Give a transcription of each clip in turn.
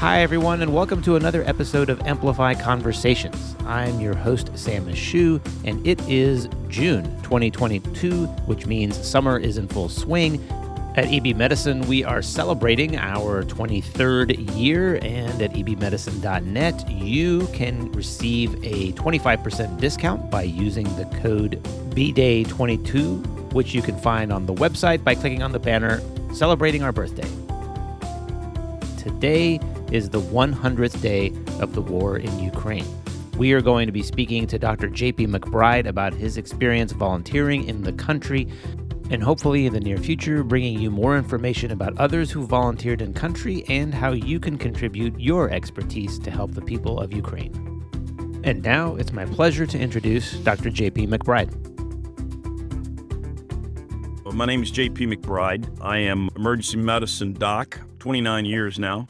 Hi, everyone, and welcome to another episode of EMplify Conversations. I'm your host, Sam Ashoo, and it is June 2022, which means summer is in full swing. At EB Medicine, we are celebrating our 23rd year, and at ebmedicine.net, you can receive a 25% discount by using the code BDAY22, which you can find on the website by clicking on the banner celebrating our birthday. Today is the 100th day of the war in Ukraine. We are going to be speaking to Dr. JP McBryde about his experience volunteering in the country and hopefully in the near future bringing you more information about others who volunteered in country and how you can contribute your expertise to help the people of Ukraine. And now it's my pleasure to introduce Dr. JP McBryde. My name is JP McBryde. I am emergency medicine doc, 29 years now.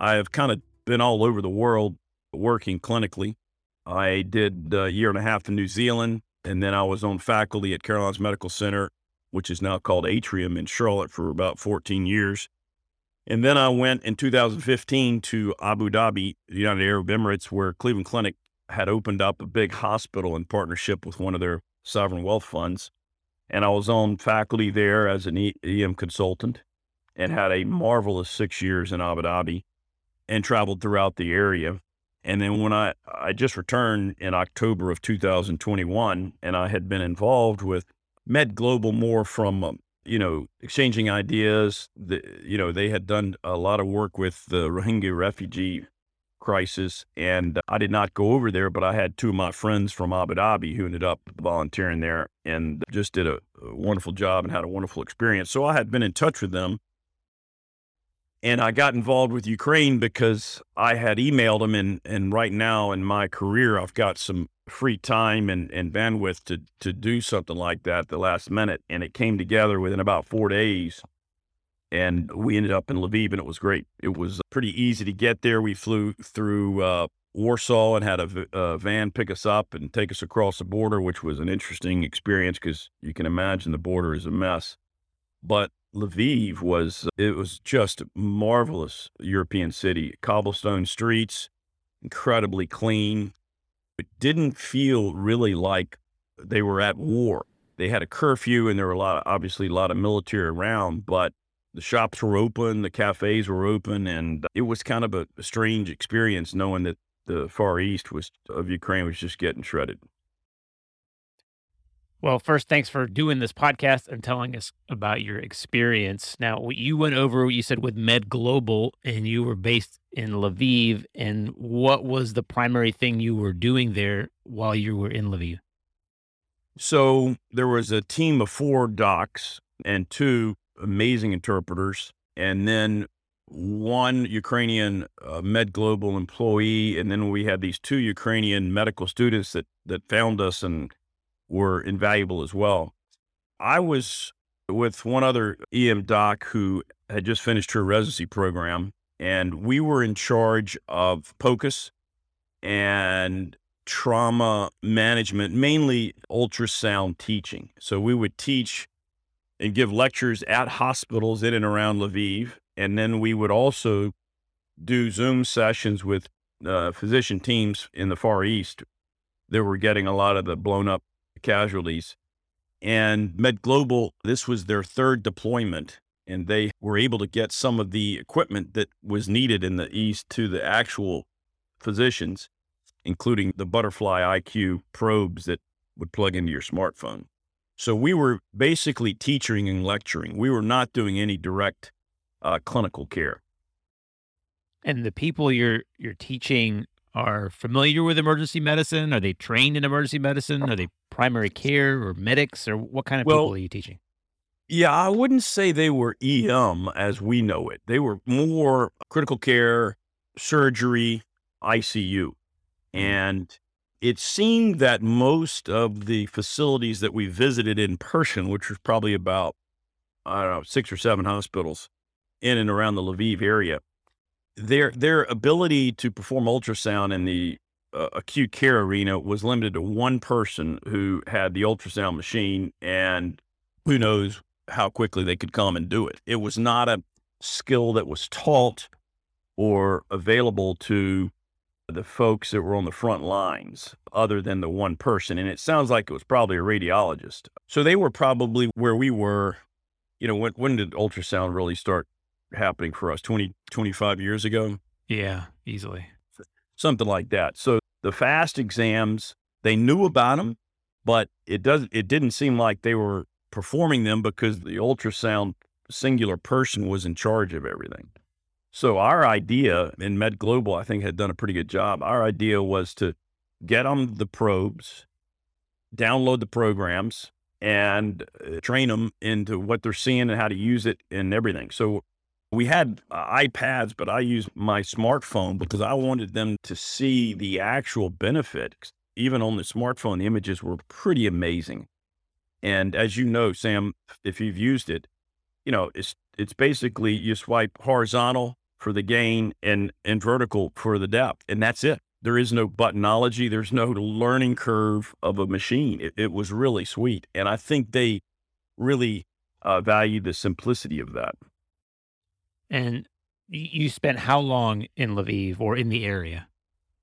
I have kind of been all over the world working clinically. I did a year and a half in New Zealand, and then I was on faculty at Carolinas Medical Center which is now called Atrium in Charlotte for about 14 years. And then I went in 2015 to Abu Dhabi, the United Arab Emirates, where Cleveland Clinic had opened up a big hospital in partnership with one of their sovereign wealth funds. And I was on faculty there as an EM consultant and had a marvelous six years in Abu Dhabi and traveled throughout the area. And then when I, I just returned in October of 2021, and I had been involved with Med Global more from, um, you know, exchanging ideas. The, you know, they had done a lot of work with the Rohingya refugee crisis. And I did not go over there, but I had two of my friends from Abu Dhabi who ended up volunteering there and just did a, a wonderful job and had a wonderful experience. So I had been in touch with them and I got involved with Ukraine because I had emailed them, and and right now in my career, I've got some free time and, and bandwidth to to do something like that the last minute, and it came together within about four days, and we ended up in Lviv, and it was great. It was pretty easy to get there. We flew through uh, Warsaw and had a, a van pick us up and take us across the border, which was an interesting experience because you can imagine the border is a mess, but Lviv was uh, it was just marvelous European city. Cobblestone streets, incredibly clean. It didn't feel really like they were at war. They had a curfew and there were a lot of, obviously a lot of military around, but the shops were open, the cafes were open, and uh, it was kind of a, a strange experience knowing that the Far East was of Ukraine was just getting shredded. Well, first, thanks for doing this podcast and telling us about your experience. Now, you went over, you said, with Med Global, and you were based in Lviv. And what was the primary thing you were doing there while you were in Lviv? So, there was a team of four docs and two amazing interpreters, and then one Ukrainian uh, Med Global employee. And then we had these two Ukrainian medical students that, that found us and were invaluable as well. I was with one other EM doc who had just finished her residency program, and we were in charge of POCUS and trauma management, mainly ultrasound teaching. So we would teach and give lectures at hospitals in and around Lviv. And then we would also do Zoom sessions with uh, physician teams in the Far East that were getting a lot of the blown up casualties. And Med Global, this was their third deployment, and they were able to get some of the equipment that was needed in the East to the actual physicians, including the Butterfly IQ probes that would plug into your smartphone. So we were basically teaching and lecturing. We were not doing any direct uh, clinical care. And the people you're you're teaching are familiar with emergency medicine? Are they trained in emergency medicine? Are they primary care or medics or what kind of well, people are you teaching? Yeah, I wouldn't say they were EM as we know it. They were more critical care, surgery, ICU. Mm-hmm. And it seemed that most of the facilities that we visited in person, which was probably about, I don't know, six or seven hospitals in and around the Lviv area, their their ability to perform ultrasound in the uh, acute care arena was limited to one person who had the ultrasound machine and who knows how quickly they could come and do it. It was not a skill that was taught or available to the folks that were on the front lines other than the one person. And it sounds like it was probably a radiologist. So they were probably where we were. You know, when, when did ultrasound really start happening for us? 20, 25 years ago? Yeah, easily. Something like that. So the fast exams, they knew about them, but it does it didn't seem like they were performing them because the ultrasound singular person was in charge of everything. So our idea in Med Global, I think, had done a pretty good job. Our idea was to get them the probes, download the programs, and uh, train them into what they're seeing and how to use it and everything. So we had uh, iPads, but I used my smartphone because I wanted them to see the actual benefit. Even on the smartphone, the images were pretty amazing. And as you know, Sam, if you've used it, you know, it's it's basically you swipe horizontal for the gain and, and vertical for the depth. And that's it. There is no buttonology. There's no learning curve of a machine. It, it was really sweet. And I think they really uh, value the simplicity of that. And you spent how long in Lviv or in the area?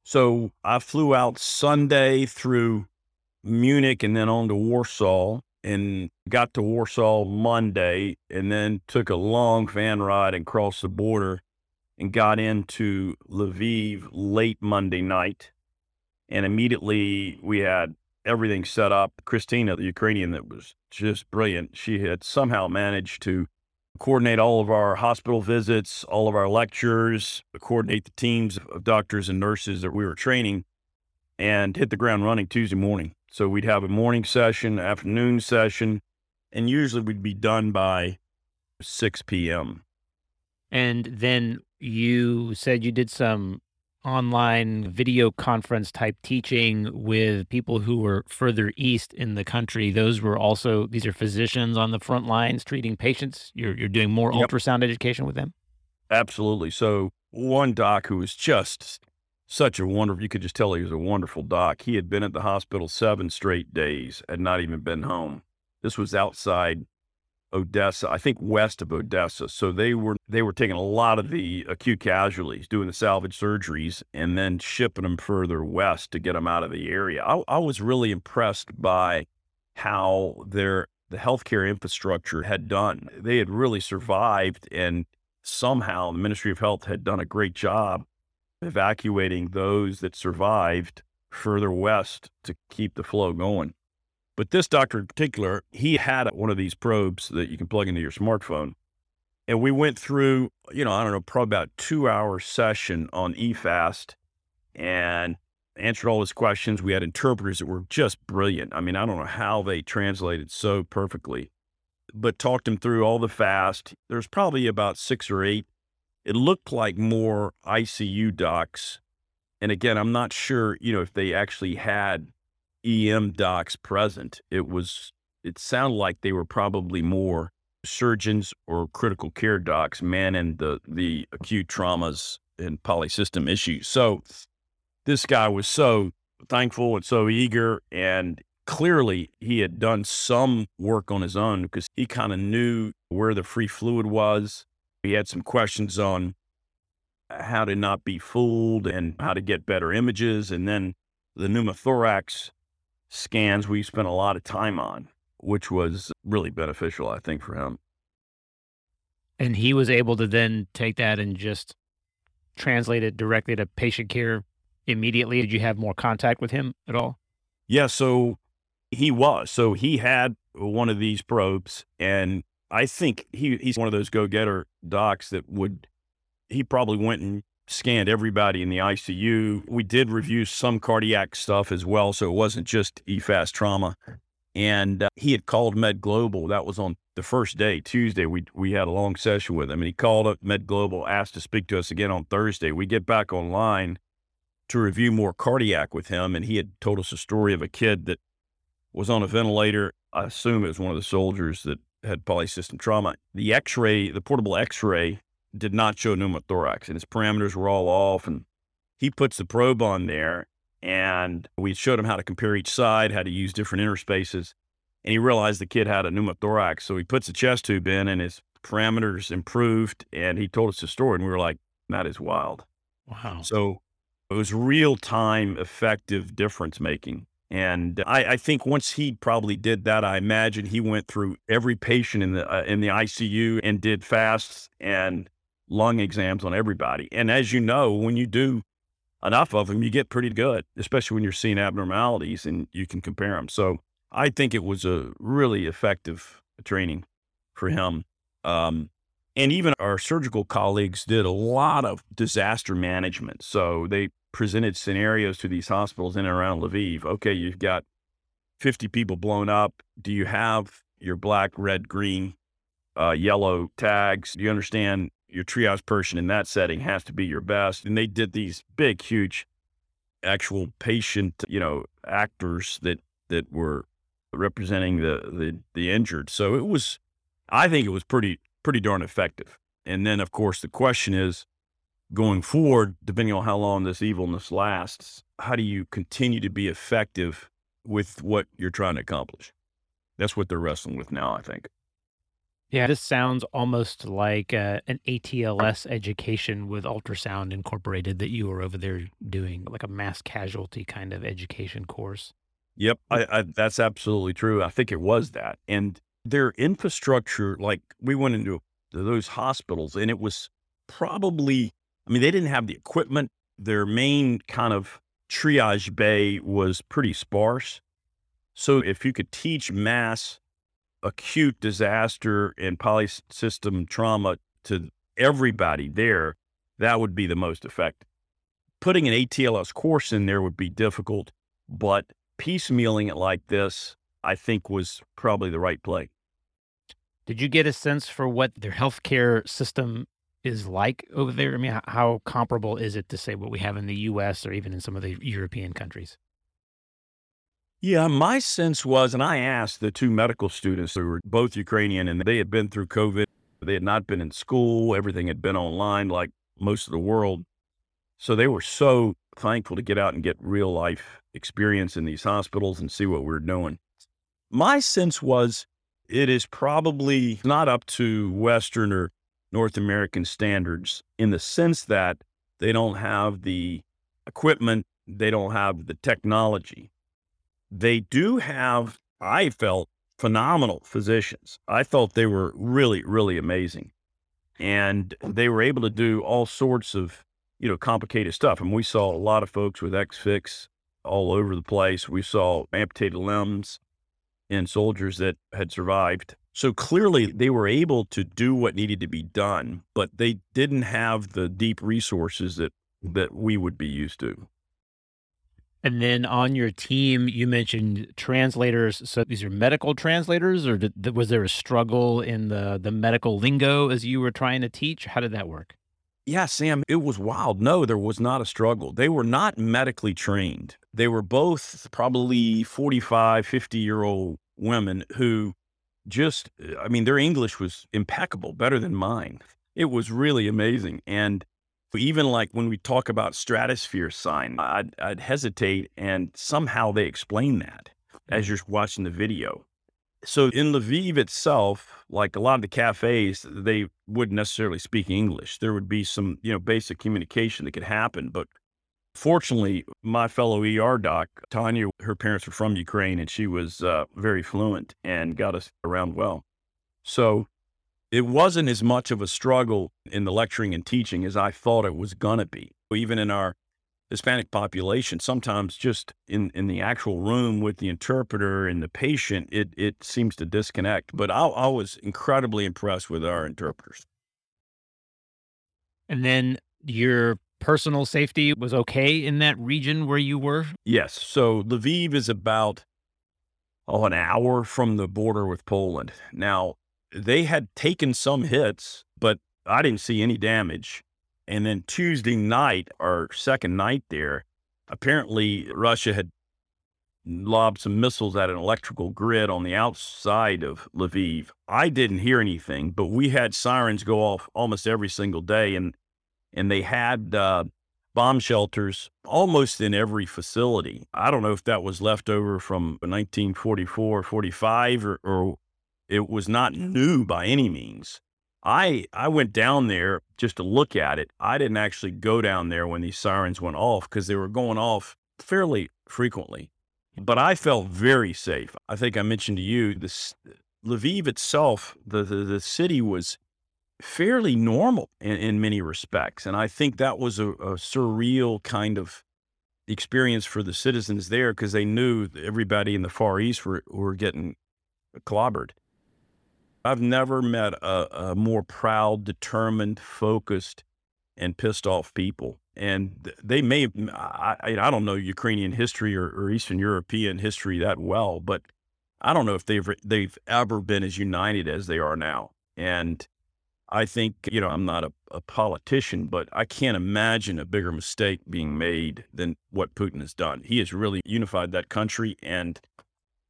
So I flew out Sunday through Munich and then on to Warsaw and got to Warsaw Monday and then took a long van ride and crossed the border and got into Lviv late Monday night. And immediately we had everything set up. Christina, the Ukrainian that was just brilliant, she had somehow managed to coordinate all of our hospital visits, all of our lectures, coordinate the teams of doctors and nurses that we were training, and hit the ground running Tuesday morning. So we'd have a morning session, afternoon session, and usually we'd be done by 6 p.m. And then you said you did some online video conference type teaching with people who were further east in the country. Those were also these are physicians on the front lines treating patients. You're you're doing more yep. ultrasound education with them. Absolutely. So one doc who was just such a wonderful you could just tell he was a wonderful doc. He had been at the hospital seven straight days, had not even been home. This was outside Odessa, I think west of Odessa. So they were they were taking a lot of the acute casualties, doing the salvage surgeries, and then shipping them further west to get them out of the area. I, I was really impressed by how their the healthcare infrastructure had done. They had really survived, and somehow the Ministry of Health had done a great job evacuating those that survived further west to keep the flow going. But this doctor in particular, he had one of these probes that you can plug into your smartphone. And we went through, you know, I don't know, probably about two hour session on eFast and answered all his questions. We had interpreters that were just brilliant. I mean, I don't know how they translated so perfectly, but talked him through all the fast. There's probably about six or eight. It looked like more ICU docs. And again, I'm not sure, you know, if they actually had EM docs present. It was, it sounded like they were probably more surgeons or critical care docs manning the, the acute traumas and polysystem issues. So this guy was so thankful and so eager. And clearly he had done some work on his own because he kind of knew where the free fluid was. He had some questions on how to not be fooled and how to get better images. And then the pneumothorax scans we spent a lot of time on, which was really beneficial, I think, for him. And he was able to then take that and just translate it directly to patient care immediately. Did you have more contact with him at all? Yeah. So he was. So he had one of these probes, and I think he, he's one of those go getter docs that would, he probably went and scanned everybody in the ICU. We did review some cardiac stuff as well, so it wasn't just EFAST trauma. And uh, he had called Med Global. That was on the first day, Tuesday. We we had a long session with him, and he called up Med Global, asked to speak to us again on Thursday. We get back online to review more cardiac with him, and he had told us a story of a kid that was on a ventilator. I assume it was one of the soldiers that had polysystem trauma. The X-ray, the portable X-ray did not show pneumothorax and his parameters were all off. And he puts the probe on there and we showed him how to compare each side, how to use different interspaces. And he realized the kid had a pneumothorax. So he puts the chest tube in and his parameters improved. And he told us the story. And we were like, That is wild. Wow. So it was real time, effective difference making. And I, I, think once he probably did that, I imagine he went through every patient in the uh, in the ICU and did fasts and lung exams on everybody. And as you know, when you do enough of them, you get pretty good, especially when you're seeing abnormalities and you can compare them. So I think it was a really effective training for him. Um, and even our surgical colleagues did a lot of disaster management. So they presented scenarios to these hospitals in and around Lviv. Okay, you've got 50 people blown up. Do you have your black, red, green, uh, yellow tags? Do you understand your triage person in that setting has to be your best? And they did these big, huge, actual patient, you know, actors that that were representing the the, the injured. So it was, I think it was pretty pretty darn effective. And then, of course, the question is going forward, depending on how long this evilness lasts, how do you continue to be effective with what you're trying to accomplish? That's what they're wrestling with now, I think. Yeah, this sounds almost like uh, an ATLS education with ultrasound incorporated that you were over there doing, like a mass casualty kind of education course. Yep, I, I, that's absolutely true. I think it was that. And their infrastructure, like we went into those hospitals and it was probably, I mean, they didn't have the equipment. Their main kind of triage bay was pretty sparse. So if you could teach mass acute disaster and polysystem trauma to everybody there, that would be the most effective. Putting an ATLS course in there would be difficult, but piecemealing it like this, I think was probably the right play. Did you get a sense for what their healthcare system is like over there? I mean, how comparable is it to say what we have in the U.S. or even in some of the European countries? Yeah, my sense was, and I asked the two medical students who were both Ukrainian and they had been through COVID. They had not been in school. Everything had been online like most of the world. So they were so thankful to get out and get real life experience in these hospitals and see what we we're doing. My sense was it is probably not up to Western or North American standards in the sense that they don't have the equipment, they don't have the technology. They do have, I felt, phenomenal physicians. I thought they were really, really amazing. And they were able to do all sorts of, you know, complicated stuff. And we saw a lot of folks with X-Fix all over the place. We saw amputated limbs in soldiers that had survived. So clearly they were able to do what needed to be done, but they didn't have the deep resources that that we would be used to. And then on your team, you mentioned translators. So these are medical translators, or did, was there a struggle in the the medical lingo as you were trying to teach? How did that work? Yeah, Sam, it was wild. No, there was not a struggle. They were not medically trained. They were both probably 45, 50 year old women who just, I mean, their English was impeccable, better than mine. It was really amazing. And even like when we talk about stratosphere sign, I'd, I'd hesitate and somehow they explain that as mm. you're watching the video. So in Lviv itself, like a lot of the cafes, they wouldn't necessarily speak English. There would be some, you know, basic communication that could happen. But fortunately, my fellow ER doc, Tanya, her parents were from Ukraine and she was uh, very fluent and got us around well. So it wasn't as much of a struggle in the lecturing and teaching as I thought it was going to be. Even in our Hispanic population, sometimes just in, in the actual room with the interpreter and the patient, it, it seems to disconnect. But I, I was incredibly impressed with our interpreters. And then your personal safety was okay in that region where you were? Yes. So Lviv is about oh, an hour from the border with Poland. Now, they had taken some hits, but I didn't see any damage. And then Tuesday night, our second night there, apparently Russia had lobbed some missiles at an electrical grid on the outside of Lviv. I didn't hear anything, but we had sirens go off almost every single day, and and they had uh, bomb shelters almost in every facility. I don't know if that was left over from 1944, 45, or, or it was not new by any means. I I went down there just to look at it. I didn't actually go down there when these sirens went off because they were going off fairly frequently. But I felt very safe. I think I mentioned to you this Lviv itself, the, the, the city was fairly normal in, in, many respects. And I think that was a, a surreal kind of experience for the citizens there because they knew everybody in the Far East were, were getting clobbered. I've never met a, a more proud, determined, focused, and pissed off people and they may I, I don't know Ukrainian history or, or, Eastern European history that well, but I don't know if they've they've ever been as united as they are now. And I think you know I'm not a, a politician, but I can't imagine a bigger mistake being made than what Putin has done. He has really unified that country, and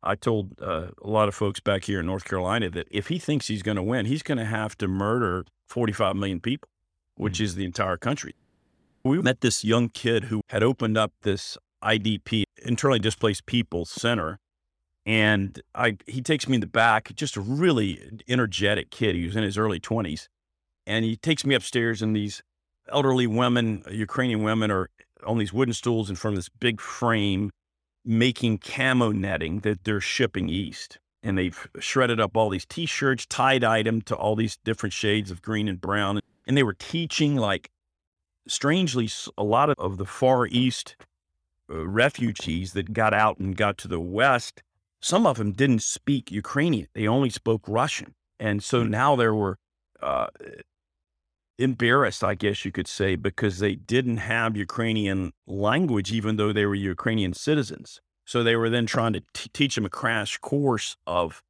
I told uh, a lot of folks back here in North Carolina that if he thinks he's going to win, he's going to have to murder 45 million people, which mm-hmm. is the entire country. We met this young kid who had opened up this IDP, internally displaced people center. And I, he takes me in the back, just a really energetic kid. He was in his early 20s. And he takes me upstairs, and these elderly women, Ukrainian women, are on these wooden stools in front of this big frame making camo netting that they're shipping east. And they've shredded up all these t shirts, tie dyed them to all these different shades of green and brown. And they were teaching like strangely, a lot of the Far East uh, refugees that got out and got to the West, some of them didn't speak Ukrainian. They only spoke Russian. And so hmm. now there were uh, embarrassed, I guess you could say, because they didn't have Ukrainian language, even though they were Ukrainian citizens. So they were then trying to t- teach them a crash course of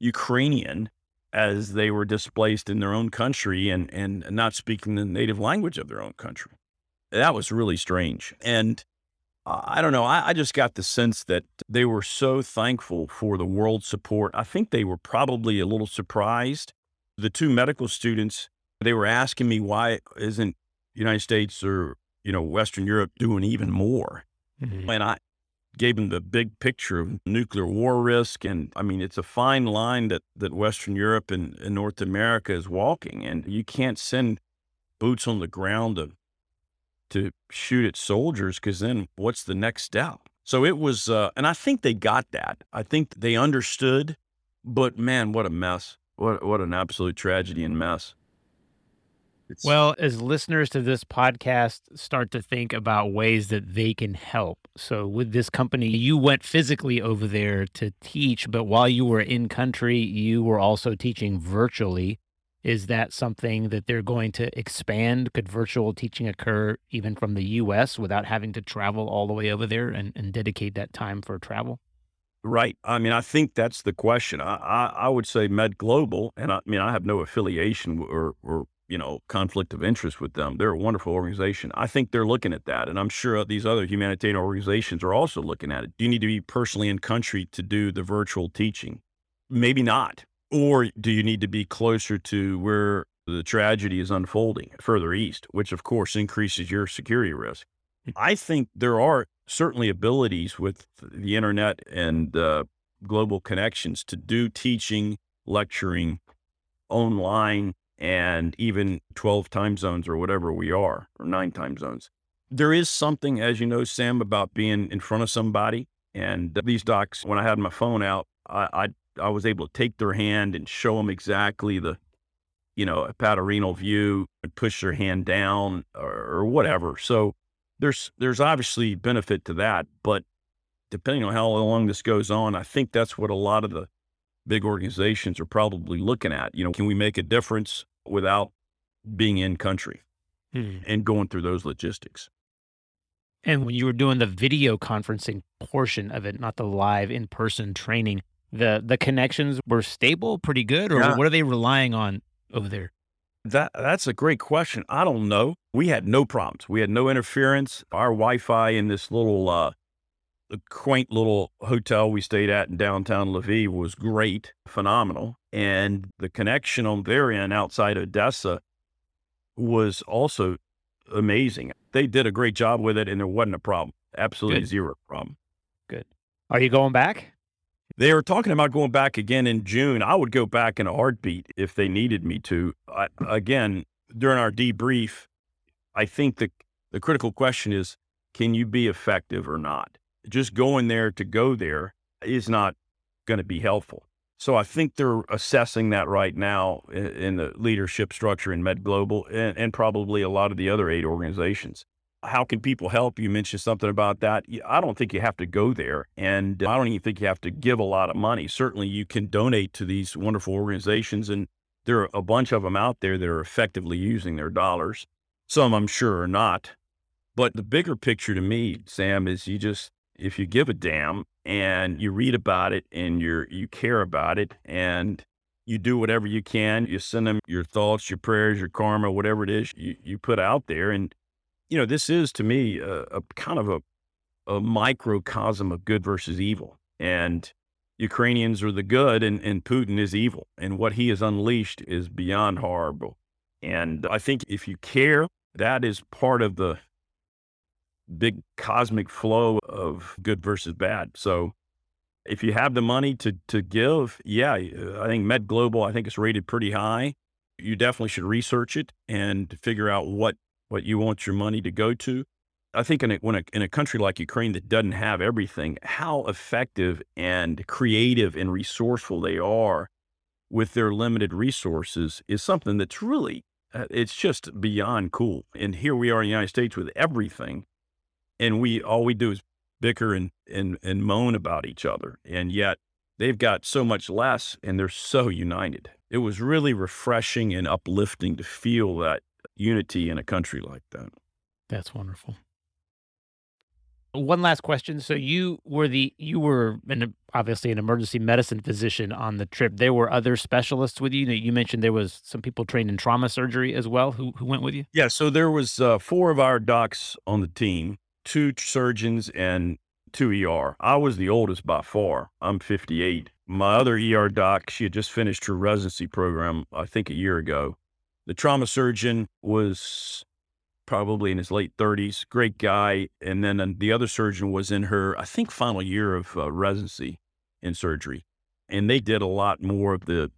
Ukrainian as they were displaced in their own country and, and not speaking the native language of their own country. That was really strange. And I don't know, I, I just got the sense that they were so thankful for the world support. I think they were probably a little surprised. The two medical students, they were asking me why isn't United States or you know Western Europe doing even more? Mm-hmm. And I gave them the big picture of nuclear war risk. And I mean, it's a fine line that, that Western Europe and, and North America is walking. And you can't send boots on the ground to, to shoot at soldiers because then what's the next step? So it was, uh, and I think they got that. I think they understood, but man, what a mess. What, what an absolute tragedy and mess. It's, well, as listeners to this podcast start to think about ways that they can help. So, with this company, you went physically over there to teach, but while you were in country, you were also teaching virtually. Is that something that they're going to expand? Could virtual teaching occur even from the US without having to travel all the way over there and, and dedicate that time for travel? Right. I mean, I think that's the question. I, I, I, would say Med Global, and I, I mean, I have no affiliation or, or you know, conflict of interest with them. They're a wonderful organization. I think they're looking at that. And I'm sure these other humanitarian organizations are also looking at it. Do you need to be personally in country to do the virtual teaching? Maybe not. Or do you need to be closer to where the tragedy is unfolding further east, which of course increases your security risk? Hmm. I think there are certainly abilities with the internet and uh, global connections to do teaching, lecturing online and even 12 time zones or whatever we are, or nine time zones. There is something, as you know, Sam, about being in front of somebody. And these docs, when I had my phone out, I, I, I was able to take their hand and show them exactly the, you know, a panorenal view and push their hand down or, or whatever. So there's there's obviously benefit to that, but depending on how long this goes on, I think that's what a lot of the big organizations are probably looking at. You know, can we make a difference without being in country hmm. and going through those logistics? And when you were doing the video conferencing portion of it, not the live in person training, the the connections were stable, pretty good, or yeah. what are they relying on over there? That that's a great question. I don't know. We had no problems. We had no interference. Our Wi-Fi in this little uh, the quaint little hotel we stayed at in downtown Lviv was great, phenomenal. And the connection on their end outside Odessa was also amazing. They did a great job with it and there wasn't a problem. Absolutely Good. zero problem. Good. Are you going back? They were talking about going back again in June. I would go back in a heartbeat if they needed me to. I, again, during our debrief, I think the the critical question is, can you be effective or not? Just going there to go there is not going to be helpful. So I think they're assessing that right now in, in the leadership structure in Med Global and, and probably a lot of the other aid organizations how can people help? You mentioned something about that. I don't think you have to go there. And I don't even think you have to give a lot of money. Certainly, you can donate to these wonderful organizations. And there are a bunch of them out there that are effectively using their dollars. Some, I'm sure, are not. But the bigger picture to me, Sam, is you just, if you give a damn and you read about it and you're, you care about it and you do whatever you can, you send them your thoughts, your prayers, your karma, whatever it is you, you put out there. And you know, this is to me a, a kind of a, a microcosm of good versus evil. And Ukrainians are the good and, and Putin is evil. And what he has unleashed is beyond horrible. And I think if you care, that is part of the big cosmic flow of good versus bad. So if you have the money to to give, yeah, I think Med Global, I think it's rated pretty high. You definitely should research it and figure out what what you want your money to go to. I think in a, when a, in a country like Ukraine that doesn't have everything, how effective and creative and resourceful they are with their limited resources is something that's really, uh, it's just beyond cool. And here we are in the United States with everything. And we, all we do is bicker and, and, and moan about each other. And yet they've got so much less and they're so united. It was really refreshing and uplifting to feel that unity in a country like that. That's wonderful. One last question. So you were the you were an, obviously an emergency medicine physician on the trip. There were other specialists with you. You mentioned there was some people trained in trauma surgery as well who who went with you. Yeah. So there was uh, four of our docs on the team, two surgeons and two ER. I was the oldest by far. I'm 58. My other ER doc, she had just finished her residency program, I think a year ago. The trauma surgeon was probably in his late 30s, great guy. And then uh, the other surgeon was in her, I think, final year of uh, residency in surgery. And they did a lot more of the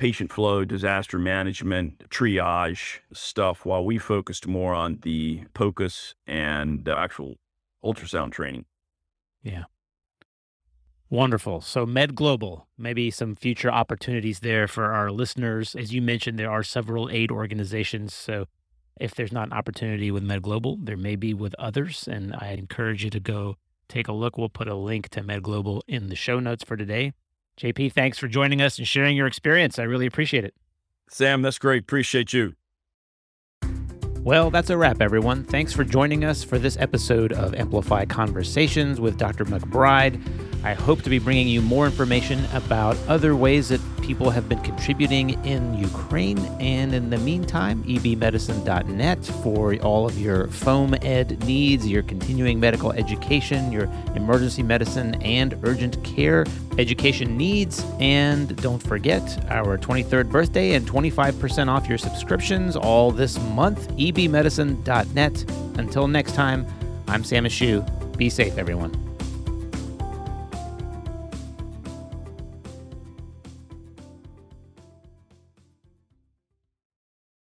patient flow, disaster management, triage stuff, while we focused more on the POCUS and the actual ultrasound training. Yeah. Wonderful. So, Med Global, maybe some future opportunities there for our listeners. As you mentioned, there are several aid organizations. So, if there's not an opportunity with Med Global, there may be with others. And I encourage you to go take a look. We'll put a link to Med Global in the show notes for today. JP, thanks for joining us and sharing your experience. I really appreciate it. Sam, that's great. Appreciate you. Well, that's a wrap, everyone. Thanks for joining us for this episode of EMplify Conversations with Dr. McBryde. I hope to be bringing you more information about other ways that people have been contributing in Ukraine. And in the meantime, ebmedicine.net for all of your FOAMed needs, your continuing medical education, your emergency medicine and urgent care education needs. And don't forget our 23rd birthday and 25% off your subscriptions all this month. ebmedicine.net. Until next time, I'm Sam Ashoo. Be safe, everyone.